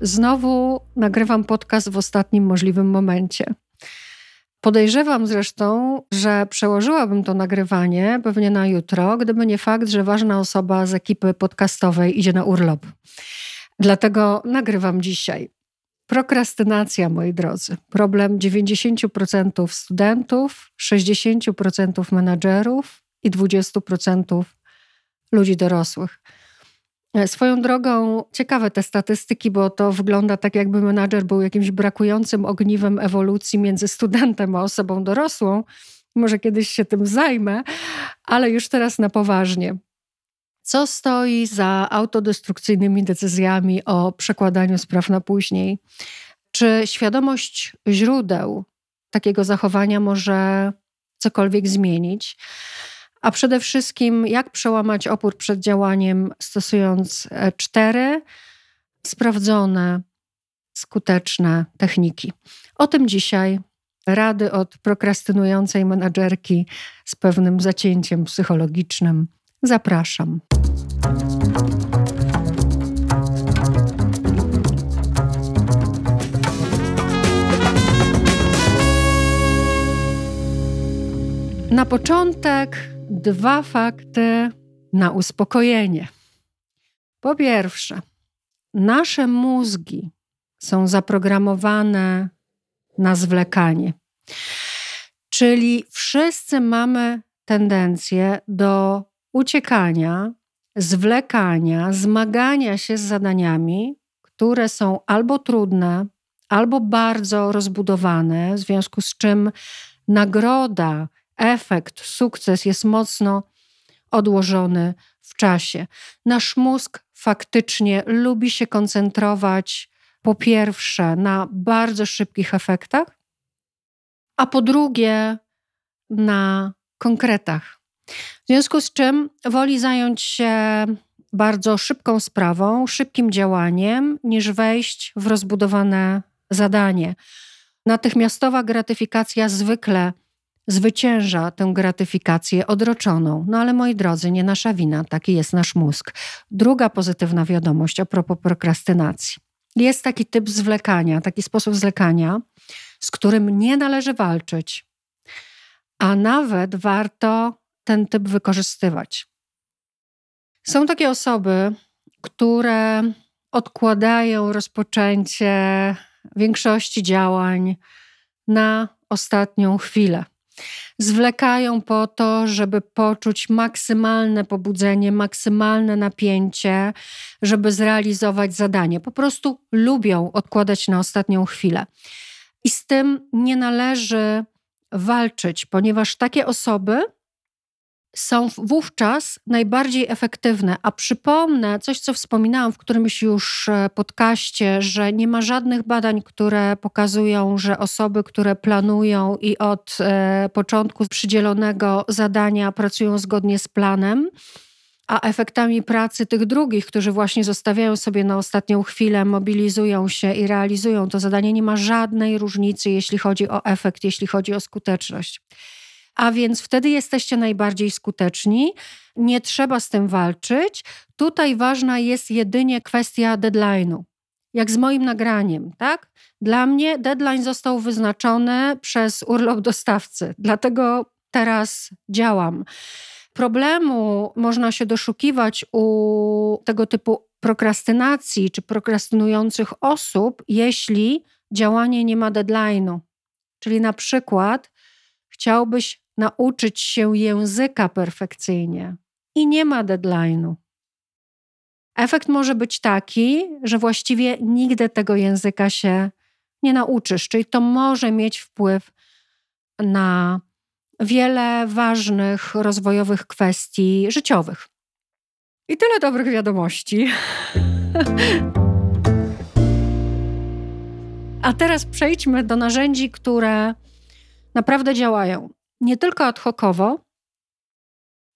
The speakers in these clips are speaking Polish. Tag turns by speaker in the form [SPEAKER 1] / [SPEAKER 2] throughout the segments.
[SPEAKER 1] Znowu nagrywam podcast w ostatnim możliwym momencie. Podejrzewam zresztą, że przełożyłabym to nagrywanie pewnie na jutro, gdyby nie fakt, że ważna osoba z ekipy podcastowej idzie na urlop. Dlatego nagrywam dzisiaj. Prokrastynacja, moi drodzy. Problem 90% studentów, 60% menadżerów i 20% ludzi dorosłych. E, swoją drogą, ciekawe te statystyki, bo to wygląda tak, jakby menadżer był jakimś brakującym ogniwem ewolucji między studentem a osobą dorosłą. Może kiedyś się tym zajmę, ale już teraz na poważnie. Co stoi za autodestrukcyjnymi decyzjami o przekładaniu spraw na później? Czy świadomość źródeł takiego zachowania może cokolwiek zmienić? A przede wszystkim, jak przełamać opór przed działaniem, stosując e, cztery sprawdzone, skuteczne techniki. O tym dzisiaj rady od prokrastynującej menadżerki z pewnym zacięciem psychologicznym. Zapraszam. Na początek dwa fakty na uspokojenie. Po pierwsze, nasze mózgi są zaprogramowane na zwlekanie. Czyli wszyscy mamy tendencję do uciekania, zwlekania, zmagania się z zadaniami, które są albo trudne, albo bardzo rozbudowane, w związku z czym nagroda, efekt, sukces jest mocno odłożony w czasie. Nasz mózg faktycznie lubi się koncentrować po pierwsze na bardzo szybkich efektach, a po drugie na konkretach. W związku z czym woli zająć się bardzo szybką sprawą, szybkim działaniem, niż wejść w rozbudowane zadanie. Natychmiastowa gratyfikacja zwykle zwycięża tę gratyfikację odroczoną. No ale moi drodzy, nie nasza wina, taki jest nasz mózg. Druga pozytywna wiadomość a propos prokrastynacji. Jest taki typ zwlekania, taki sposób zwlekania, z którym nie należy walczyć, a nawet warto ten typ wykorzystywać. Są takie osoby, które odkładają rozpoczęcie większości działań na ostatnią chwilę zwlekają po to, żeby poczuć maksymalne pobudzenie, maksymalne napięcie, żeby zrealizować zadanie. Po prostu lubią odkładać na ostatnią chwilę. I z tym nie należy walczyć, ponieważ takie osoby są wówczas najbardziej efektywne. A przypomnę coś, co wspominałam w którymś już e, podcaście, że nie ma żadnych badań, które pokazują, że osoby, które planują i od e, początku przydzielonego zadania pracują zgodnie z planem, a efektami pracy tych drugich, którzy właśnie zostawiają sobie na ostatnią chwilę, mobilizują się i realizują to zadanie, nie ma żadnej różnicy, jeśli chodzi o efekt, jeśli chodzi o skuteczność a więc wtedy jesteście najbardziej skuteczni. Nie trzeba z tym walczyć. Tutaj ważna jest jedynie kwestia deadline'u. Jak z moim nagraniem, tak? Dla mnie deadline został wyznaczony przez urlop dostawcy, dlatego teraz działam. problemu można się doszukiwać u tego typu prokrastynacji czy prokrastynujących osób, jeśli działanie nie ma deadline'u. Czyli na przykład chciałbyś nauczyć się języka perfekcyjnie i nie ma deadline'u. Efekt może być taki, że właściwie nigdy tego języka się nie nauczysz, czyli to może mieć wpływ na wiele ważnych rozwojowych kwestii życiowych. I tyle dobrych wiadomości. A teraz przejdźmy do narzędzi, które naprawdę działają. Nie tylko ad hocowo,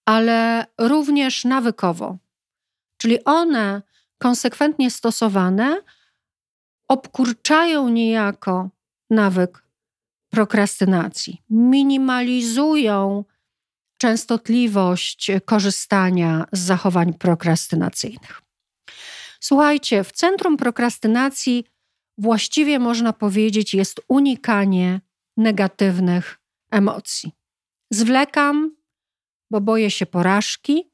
[SPEAKER 1] ale również nawykowo. Czyli one konsekwentnie stosowane obkurczają niejako nawyk prokrastynacji, minimalizują częstotliwość korzystania z zachowań prokrastynacyjnych. Słuchajcie, w centrum prokrastynacji właściwie można powiedzieć jest unikanie negatywnych emocji. Zwlekam, bo boję się porażki,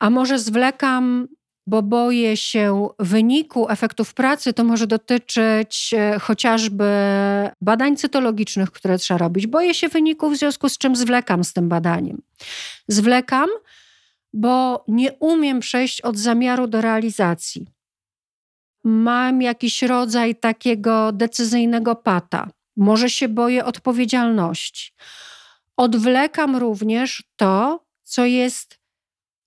[SPEAKER 1] a może zwlekam, bo boję się wyniku efektów pracy, to może dotyczyć e, chociażby badań cytologicznych, które trzeba robić. Boję się wyniku, w związku z czym zwlekam z tym badaniem. Zwlekam, bo nie umiem przejść od zamiaru do realizacji. Mam jakiś rodzaj takiego decyzyjnego pata. Może się boję odpowiedzialności. Odwlekam również to, co jest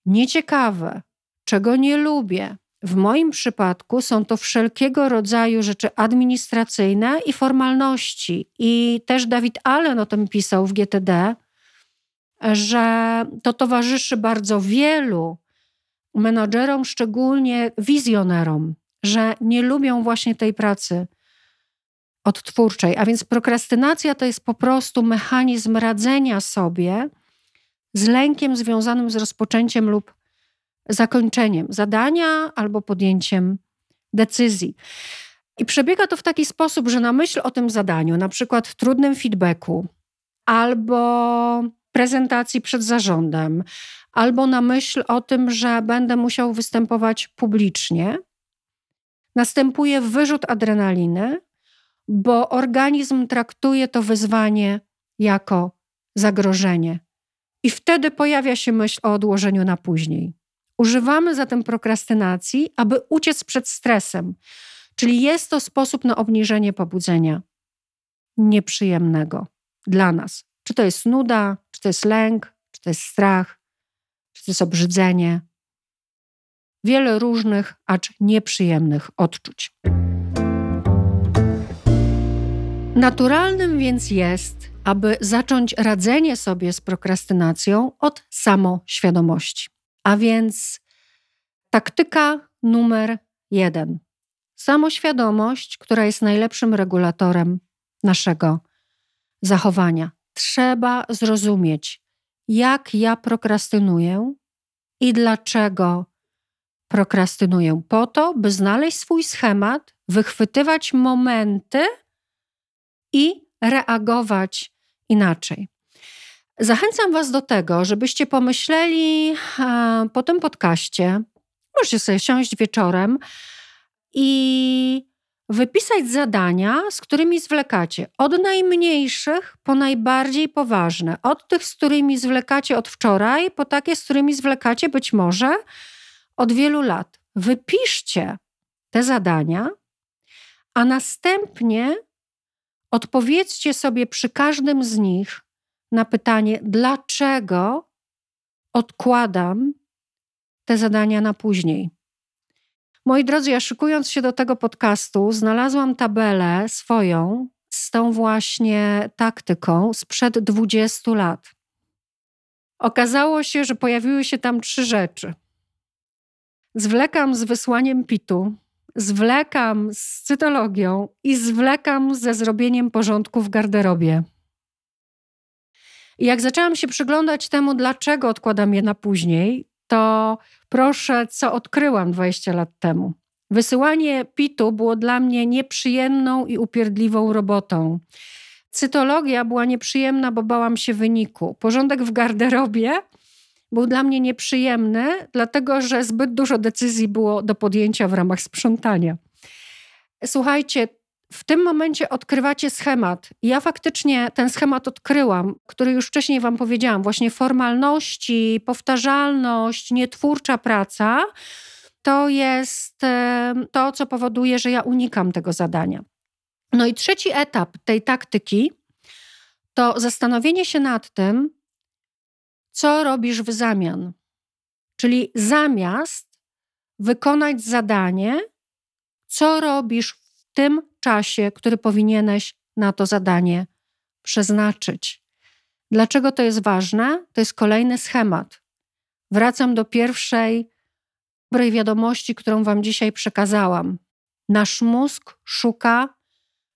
[SPEAKER 1] nieciekawe, czego nie lubię. W moim przypadku są to wszelkiego rodzaju rzeczy administracyjne i formalności. I też Dawid Allen o tym pisał w GTD, że to towarzyszy bardzo wielu menadżerom, szczególnie wizjonerom, że nie lubią właśnie tej pracy odtwórczej. A więc prokrastynacja to jest po prostu mechanizm radzenia sobie z lękiem związanym z rozpoczęciem lub zakończeniem zadania albo podjęciem decyzji. I przebiega to w taki sposób, że na myśl o tym zadaniu, na przykład trudnym feedbacku albo prezentacji przed zarządem, albo na myśl o tym, że będę musiał występować publicznie, następuje wyrzut adrenaliny, bo organizm traktuje to wyzwanie jako zagrożenie. I wtedy pojawia się myśl o odłożeniu na później. Używamy zatem prokrastynacji, aby uciec przed stresem, czyli jest to sposób na obniżenie pobudzenia nieprzyjemnego dla nas. Czy to jest nuda, czy to jest lęk, czy to jest strach, czy to jest obrzydzenie. Wiele różnych, acz nieprzyjemnych odczuć. Naturalnym więc jest, aby zacząć radzenie sobie z prokrastynacją od samoświadomości. A więc taktyka numer jeden. Samoświadomość, która jest najlepszym regulatorem naszego zachowania. Trzeba zrozumieć, jak ja prokrastynuję i dlaczego prokrastynuję. Po to, by znaleźć swój schemat, wychwytywać momenty i reagować inaczej. Zachęcam Was do tego, żebyście pomyśleli e, po tym podcaście, możecie sobie siąść wieczorem i wypisać zadania, z którymi zwlekacie. Od najmniejszych po najbardziej poważne. Od tych, z którymi zwlekacie od wczoraj, po takie, z którymi zwlekacie być może od wielu lat. Wypiszcie te zadania, a następnie odpowiedzcie sobie przy każdym z nich na pytanie, dlaczego odkładam te zadania na później. Moi drodzy, ja szykując się do tego podcastu, znalazłam tabelę swoją z tą właśnie taktyką sprzed 20 lat. Okazało się, że pojawiły się tam trzy rzeczy. Zwlekam z wysłaniem pitu, zwlekam z cytologią i zwlekam ze zrobieniem porządku w garderobie. I jak zaczęłam się przyglądać temu, dlaczego odkładam je na później, to proszę, co odkryłam 20 lat temu. Wysyłanie pitu było dla mnie nieprzyjemną i upierdliwą robotą. Cytologia była nieprzyjemna, bo bałam się wyniku. Porządek w garderobie był dla mnie nieprzyjemny, dlatego że zbyt dużo decyzji było do podjęcia w ramach sprzątania. Słuchajcie, w tym momencie odkrywacie schemat. Ja faktycznie ten schemat odkryłam, który już wcześniej Wam powiedziałam. Właśnie formalności, powtarzalność, nietwórcza praca to jest to, co powoduje, że ja unikam tego zadania. No i trzeci etap tej taktyki to zastanowienie się nad tym, co robisz w zamian. Czyli zamiast wykonać zadanie, co robisz w tym czasie, który powinieneś na to zadanie przeznaczyć. Dlaczego to jest ważne? To jest kolejny schemat. Wracam do pierwszej dobrej wiadomości, którą Wam dzisiaj przekazałam. Nasz mózg szuka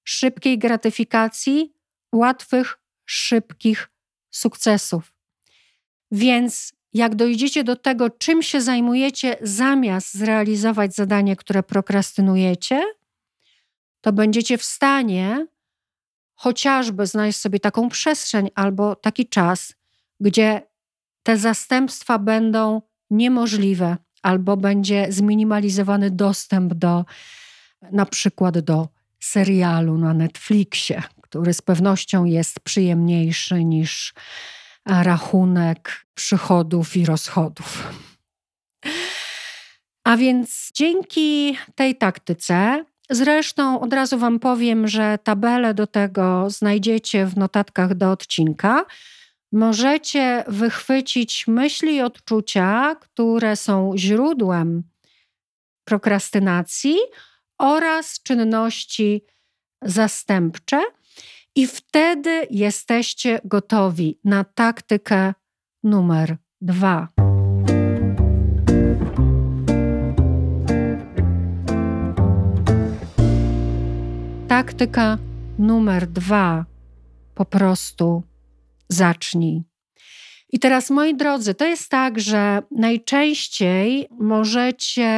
[SPEAKER 1] szybkiej gratyfikacji, łatwych, szybkich sukcesów. Więc jak dojdziecie do tego, czym się zajmujecie, zamiast zrealizować zadanie, które prokrastynujecie, to będziecie w stanie chociażby znaleźć sobie taką przestrzeń albo taki czas, gdzie te zastępstwa będą niemożliwe, albo będzie zminimalizowany dostęp do na przykład do serialu na Netflixie, który z pewnością jest przyjemniejszy niż rachunek przychodów i rozchodów. A więc dzięki tej taktyce, zresztą od razu Wam powiem, że tabelę do tego znajdziecie w notatkach do odcinka. Możecie wychwycić myśli i odczucia, które są źródłem prokrastynacji oraz czynności zastępcze, i wtedy jesteście gotowi na taktykę numer dwa. Taktyka numer dwa. Po prostu zacznij. I teraz, moi drodzy, to jest tak, że najczęściej możecie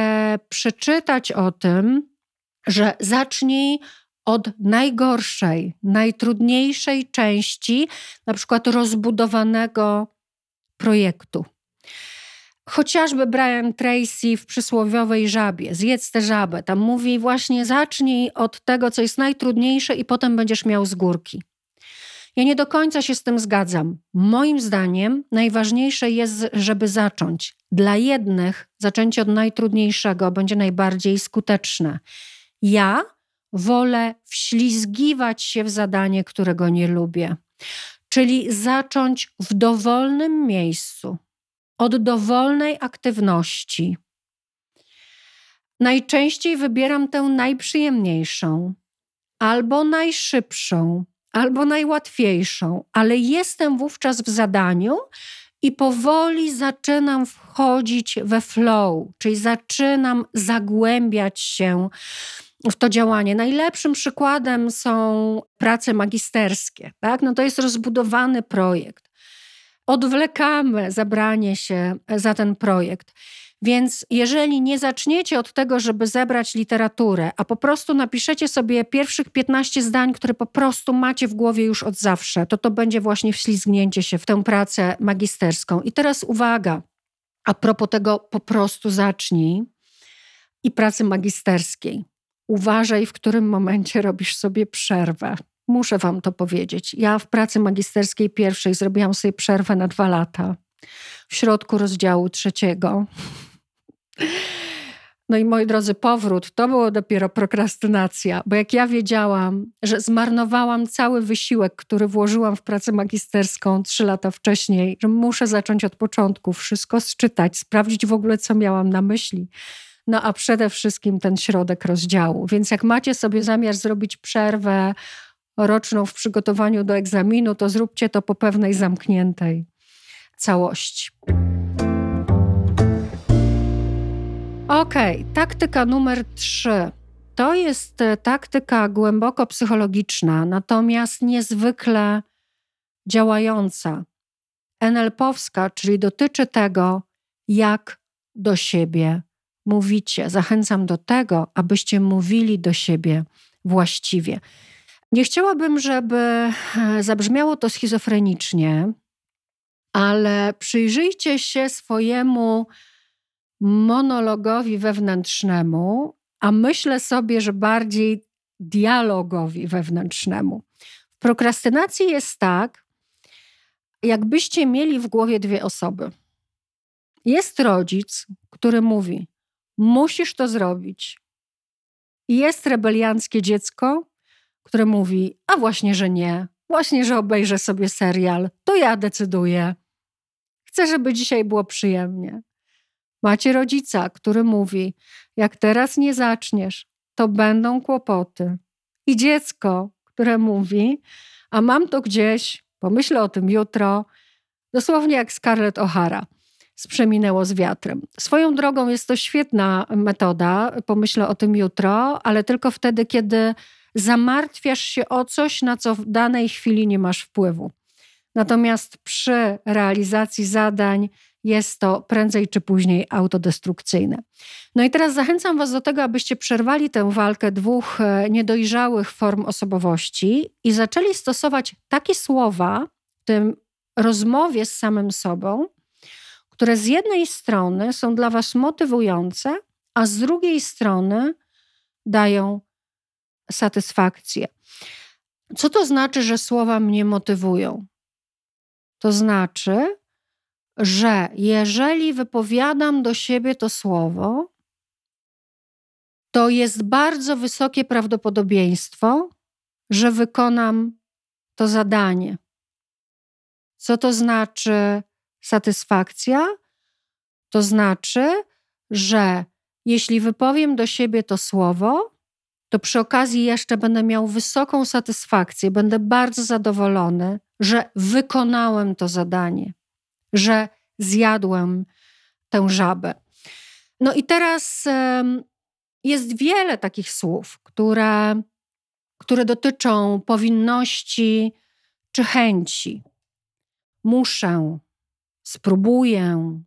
[SPEAKER 1] przeczytać o tym, że zacznij od najgorszej, najtrudniejszej części, na przykład rozbudowanego projektu. Chociażby Brian Tracy w przysłowiowej żabie, zjedz tę żabę, tam mówi właśnie zacznij od tego, co jest najtrudniejsze i potem będziesz miał z górki. Ja nie do końca się z tym zgadzam. Moim zdaniem najważniejsze jest, żeby zacząć. Dla jednych zaczęcie od najtrudniejszego będzie najbardziej skuteczne. Ja wolę wślizgiwać się w zadanie, którego nie lubię. Czyli zacząć w dowolnym miejscu, od dowolnej aktywności. Najczęściej wybieram tę najprzyjemniejszą, albo najszybszą, albo najłatwiejszą, ale jestem wówczas w zadaniu i powoli zaczynam wchodzić we flow, czyli zaczynam zagłębiać się w to działanie. Najlepszym przykładem są prace magisterskie. Tak? No to jest rozbudowany projekt. Odwlekamy zabranie się za ten projekt. Więc jeżeli nie zaczniecie od tego, żeby zebrać literaturę, a po prostu napiszecie sobie pierwszych 15 zdań, które po prostu macie w głowie już od zawsze, to to będzie właśnie wślizgnięcie się w tę pracę magisterską. I teraz uwaga, a propos tego po prostu zacznij i pracy magisterskiej uważaj, w którym momencie robisz sobie przerwę. Muszę Wam to powiedzieć. Ja w pracy magisterskiej pierwszej zrobiłam sobie przerwę na dwa lata. W środku rozdziału trzeciego. No i moi drodzy, powrót to było dopiero prokrastynacja, bo jak ja wiedziałam, że zmarnowałam cały wysiłek, który włożyłam w pracę magisterską trzy lata wcześniej, że muszę zacząć od początku, wszystko sczytać, sprawdzić w ogóle, co miałam na myśli no a przede wszystkim ten środek rozdziału. Więc jak macie sobie zamiar zrobić przerwę roczną w przygotowaniu do egzaminu, to zróbcie to po pewnej zamkniętej całości. Ok, taktyka numer trzy. To jest e, taktyka głęboko psychologiczna, natomiast niezwykle działająca. NLP-owska, czyli dotyczy tego, jak do siebie mówicie. Zachęcam do tego, abyście mówili do siebie właściwie. Nie chciałabym, żeby e, zabrzmiało to schizofrenicznie, ale przyjrzyjcie się swojemu monologowi wewnętrznemu, a myślę sobie, że bardziej dialogowi wewnętrznemu. W prokrastynacji jest tak, jakbyście mieli w głowie dwie osoby. Jest rodzic, który mówi: Musisz to zrobić. I jest rebelianckie dziecko, które mówi: A właśnie, że nie, właśnie, że obejrzę sobie serial, to ja decyduję. Chcę, żeby dzisiaj było przyjemnie. Macie rodzica, który mówi: Jak teraz nie zaczniesz, to będą kłopoty. I dziecko, które mówi: A mam to gdzieś, pomyślę o tym jutro, dosłownie jak Scarlett O'Hara sprzeminęło z wiatrem. Swoją drogą jest to świetna metoda, pomyślę o tym jutro, ale tylko wtedy, kiedy zamartwiasz się o coś, na co w danej chwili nie masz wpływu. Natomiast przy realizacji zadań jest to prędzej czy później autodestrukcyjne. No i teraz zachęcam Was do tego, abyście przerwali tę walkę dwóch e, niedojrzałych form osobowości i zaczęli stosować takie słowa w tym rozmowie z samym sobą, które z jednej strony są dla Was motywujące, a z drugiej strony dają satysfakcję. Co to znaczy, że słowa mnie motywują? To znaczy, że jeżeli wypowiadam do siebie to słowo, to jest bardzo wysokie prawdopodobieństwo, że wykonam to zadanie. Co to znaczy satysfakcja? To znaczy, że jeśli wypowiem do siebie to słowo, to przy okazji jeszcze będę miał wysoką satysfakcję, będę bardzo zadowolony, że wykonałem to zadanie, że zjadłem tę żabę. No i teraz jest wiele takich słów, które, które dotyczą powinności czy chęci. Muszę, spróbuję,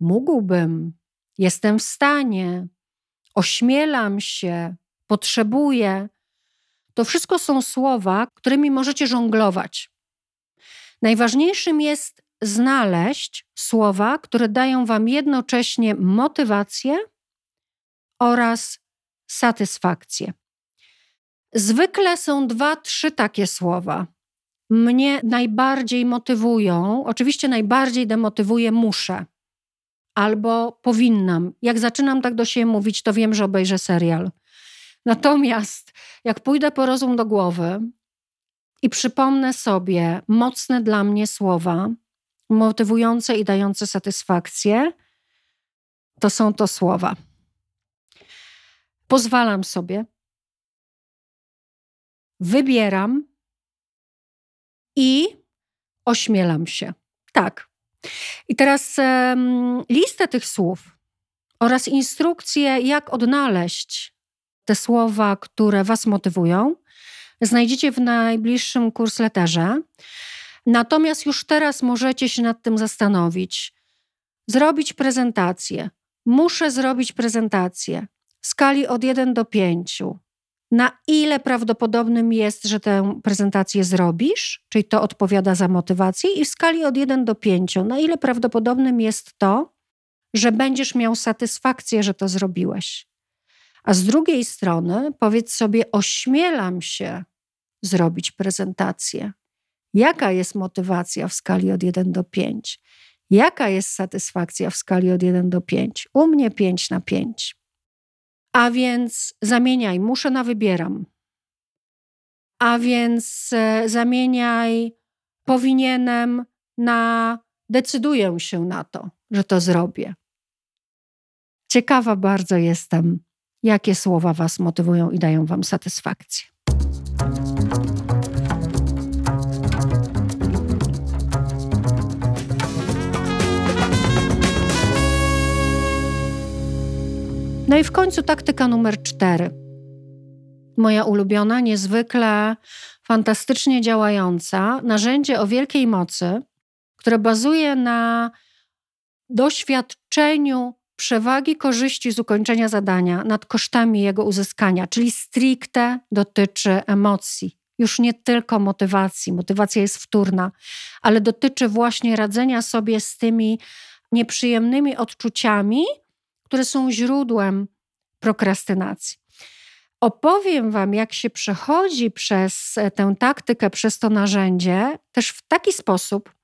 [SPEAKER 1] mógłbym, jestem w stanie, ośmielam się, potrzebuję. To wszystko są słowa, którymi możecie żonglować. Najważniejszym jest znaleźć słowa, które dają Wam jednocześnie motywację oraz satysfakcję. Zwykle są dwa, trzy takie słowa. Mnie najbardziej motywują, oczywiście najbardziej demotywuje muszę albo powinnam. Jak zaczynam tak do siebie mówić, to wiem, że obejrzę serial. Natomiast jak pójdę po rozum do głowy i przypomnę sobie mocne dla mnie słowa, motywujące i dające satysfakcję, to są to słowa. Pozwalam sobie, wybieram i ośmielam się. Tak. I teraz um, listę tych słów oraz instrukcje, jak odnaleźć te słowa, które Was motywują, znajdziecie w najbliższym kursleterze. Natomiast już teraz możecie się nad tym zastanowić. Zrobić prezentację. Muszę zrobić prezentację w skali od 1 do 5. Na ile prawdopodobnym jest, że tę prezentację zrobisz, czyli to odpowiada za motywację, i w skali od 1 do 5, na ile prawdopodobnym jest to, że będziesz miał satysfakcję, że to zrobiłeś. A z drugiej strony powiedz sobie, ośmielam się zrobić prezentację. Jaka jest motywacja w skali od 1 do 5? Jaka jest satysfakcja w skali od 1 do 5? U mnie 5 na 5. A więc zamieniaj, muszę na wybieram. A więc e, zamieniaj powinienem na decyduję się na to, że to zrobię. Ciekawa bardzo jestem, jakie słowa Was motywują i dają Wam satysfakcję. No i w końcu taktyka numer cztery. Moja ulubiona, niezwykle fantastycznie działająca, narzędzie o wielkiej mocy, które bazuje na doświadczeniu przewagi korzyści z ukończenia zadania nad kosztami jego uzyskania, czyli stricte dotyczy emocji. Już nie tylko motywacji, motywacja jest wtórna, ale dotyczy właśnie radzenia sobie z tymi nieprzyjemnymi odczuciami, które są źródłem prokrastynacji. Opowiem Wam, jak się przechodzi przez tę taktykę, przez to narzędzie, też w taki sposób,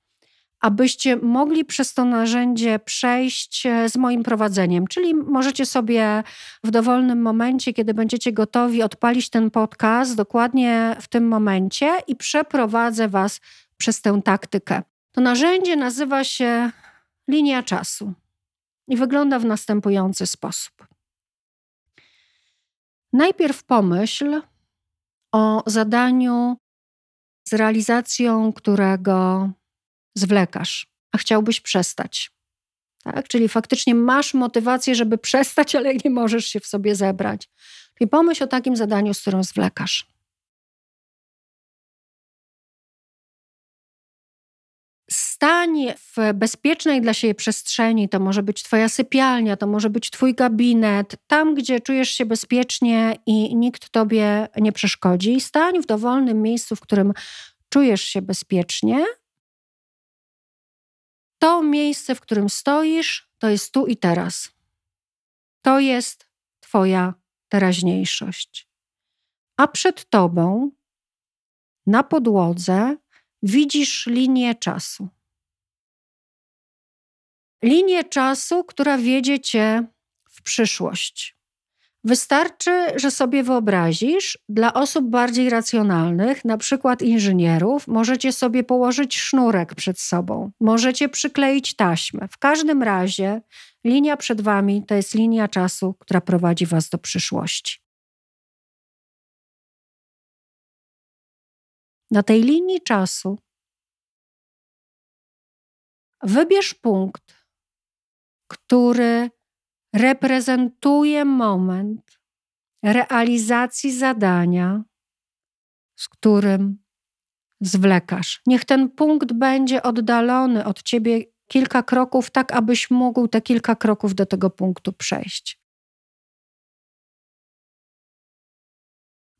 [SPEAKER 1] abyście mogli przez to narzędzie przejść e, z moim prowadzeniem. Czyli możecie sobie w dowolnym momencie, kiedy będziecie gotowi, odpalić ten podcast dokładnie w tym momencie i przeprowadzę Was przez tę taktykę. To narzędzie nazywa się linia czasu i wygląda w następujący sposób. Najpierw pomyśl o zadaniu, z realizacją którego zwlekasz, a chciałbyś przestać. Tak? Czyli faktycznie masz motywację, żeby przestać, ale nie możesz się w sobie zebrać. Czyli pomyśl o takim zadaniu, z którym zwlekasz. Stań w bezpiecznej dla siebie przestrzeni. To może być Twoja sypialnia, to może być Twój gabinet, tam, gdzie czujesz się bezpiecznie i nikt Tobie nie przeszkodzi. Stań w dowolnym miejscu, w którym czujesz się bezpiecznie to miejsce, w którym stoisz, to jest tu i teraz. To jest Twoja teraźniejszość. A przed Tobą, na podłodze, widzisz linię czasu. Linię czasu, która wiedzie Cię w przyszłość. Wystarczy, że sobie wyobrazisz, dla osób bardziej racjonalnych, na przykład inżynierów, możecie sobie położyć sznurek przed sobą, możecie przykleić taśmę. W każdym razie linia przed wami to jest linia czasu, która prowadzi was do przyszłości. Na tej linii czasu wybierz punkt, który reprezentuje moment realizacji zadania, z którym zwlekasz. Niech ten punkt będzie oddalony od ciebie kilka kroków, tak abyś mógł te kilka kroków do tego punktu przejść.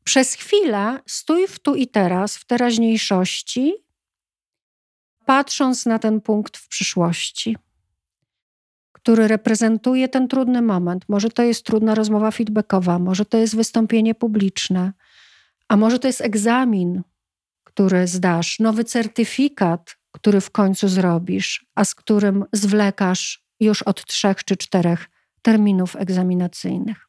[SPEAKER 1] Przez chwilę stój w tu i teraz, w teraźniejszości, patrząc na ten punkt w przyszłości który reprezentuje ten trudny moment. Może to jest trudna rozmowa feedbackowa, może to jest wystąpienie publiczne, a może to jest egzamin, który zdasz, nowy certyfikat, który w końcu zrobisz, a z którym zwlekasz już od trzech czy czterech terminów egzaminacyjnych.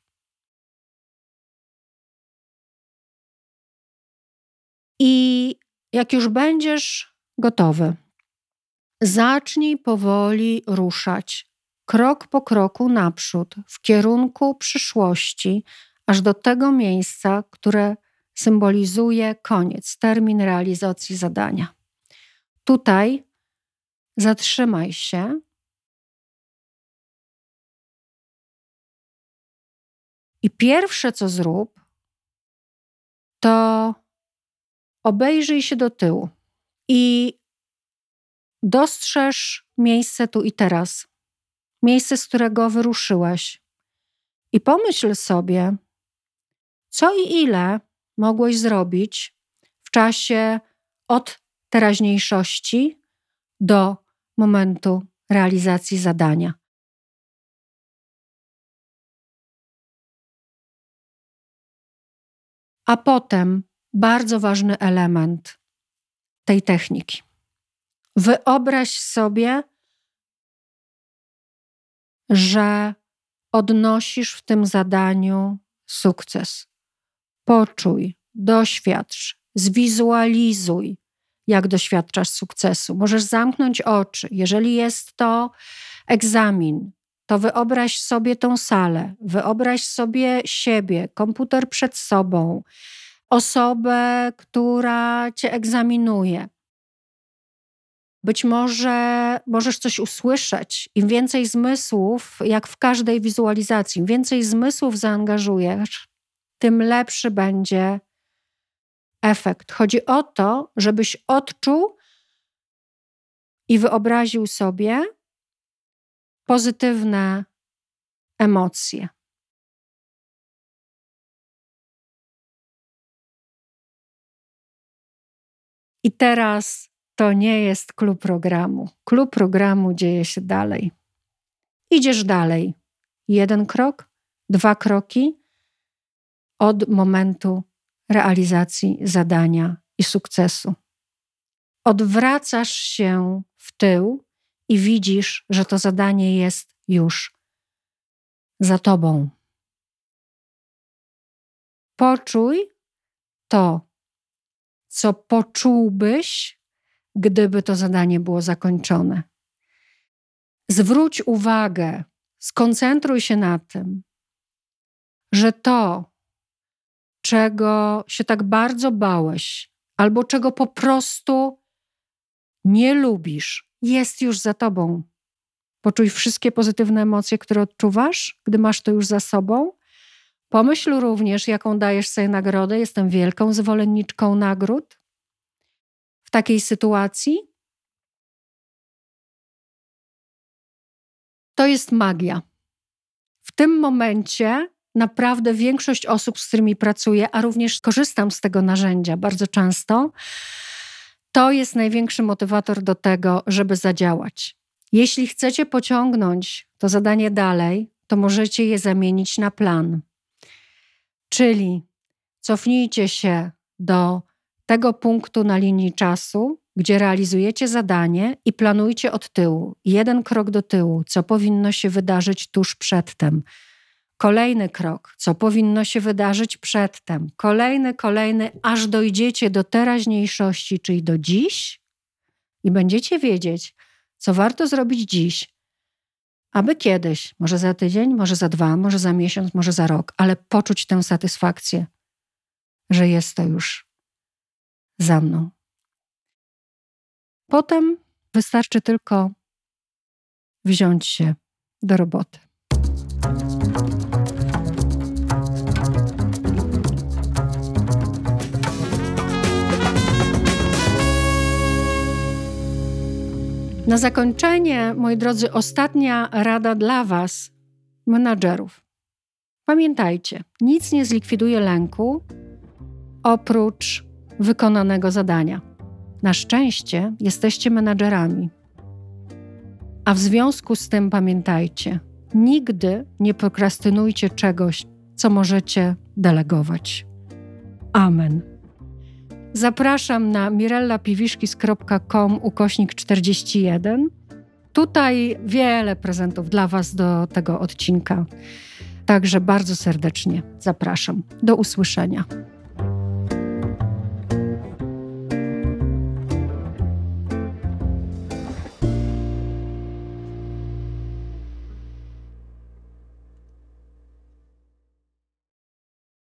[SPEAKER 1] I jak już będziesz gotowy, zacznij powoli ruszać krok po kroku naprzód, w kierunku przyszłości, aż do tego miejsca, które symbolizuje koniec, termin realizacji zadania. Tutaj zatrzymaj się. I pierwsze, co zrób, to obejrzyj się do tyłu i dostrzeż miejsce tu i teraz, miejsce, z którego wyruszyłeś. I pomyśl sobie, co i ile mogłeś zrobić w czasie od teraźniejszości do momentu realizacji zadania. A potem bardzo ważny element tej techniki. Wyobraź sobie, że odnosisz w tym zadaniu sukces. Poczuj, doświadcz, zwizualizuj, jak doświadczasz sukcesu. Możesz zamknąć oczy. Jeżeli jest to egzamin, to wyobraź sobie tą salę, wyobraź sobie siebie, komputer przed sobą, osobę, która cię egzaminuje. Być może możesz coś usłyszeć. Im więcej zmysłów, jak w każdej wizualizacji, im więcej zmysłów zaangażujesz, tym lepszy będzie efekt. Chodzi o to, żebyś odczuł i wyobraził sobie pozytywne emocje. I teraz to nie jest klub programu. Klub programu dzieje się dalej. Idziesz dalej. Jeden krok, dwa kroki od momentu realizacji zadania i sukcesu. Odwracasz się w tył i widzisz, że to zadanie jest już za tobą. Poczuj to, co poczułbyś, gdyby to zadanie było zakończone. Zwróć uwagę, skoncentruj się na tym, że to, czego się tak bardzo bałeś, albo czego po prostu nie lubisz, jest już za tobą. Poczuj wszystkie pozytywne emocje, które odczuwasz, gdy masz to już za sobą. Pomyśl również, jaką dajesz sobie nagrodę. Jestem wielką zwolenniczką nagród. Takiej sytuacji to jest magia. W tym momencie naprawdę większość osób, z którymi pracuję, a również korzystam z tego narzędzia bardzo często, to jest największy motywator do tego, żeby zadziałać. Jeśli chcecie pociągnąć to zadanie dalej, to możecie je zamienić na plan. Czyli cofnijcie się do tego punktu na linii czasu, gdzie realizujecie zadanie i planujcie od tyłu, jeden krok do tyłu, co powinno się wydarzyć tuż przedtem. Kolejny krok, co powinno się wydarzyć przedtem. Kolejny, kolejny, aż dojdziecie do teraźniejszości, czyli do dziś i będziecie wiedzieć, co warto zrobić dziś, aby kiedyś, może za tydzień, może za dwa, może za miesiąc, może za rok, ale poczuć tę satysfakcję, że jest to już za mną. Potem wystarczy tylko wziąć się do roboty. Na zakończenie, moi drodzy, ostatnia rada dla Was, menadżerów. Pamiętajcie, nic nie zlikwiduje lęku oprócz wykonanego zadania. Na szczęście jesteście menadżerami. A w związku z tym pamiętajcie, nigdy nie prokrastynujcie czegoś, co możecie delegować. Amen. Zapraszam na mirellapiwiszkis.com ukośnik 41. Tutaj wiele prezentów dla Was do tego odcinka. Także bardzo serdecznie zapraszam. Do usłyszenia.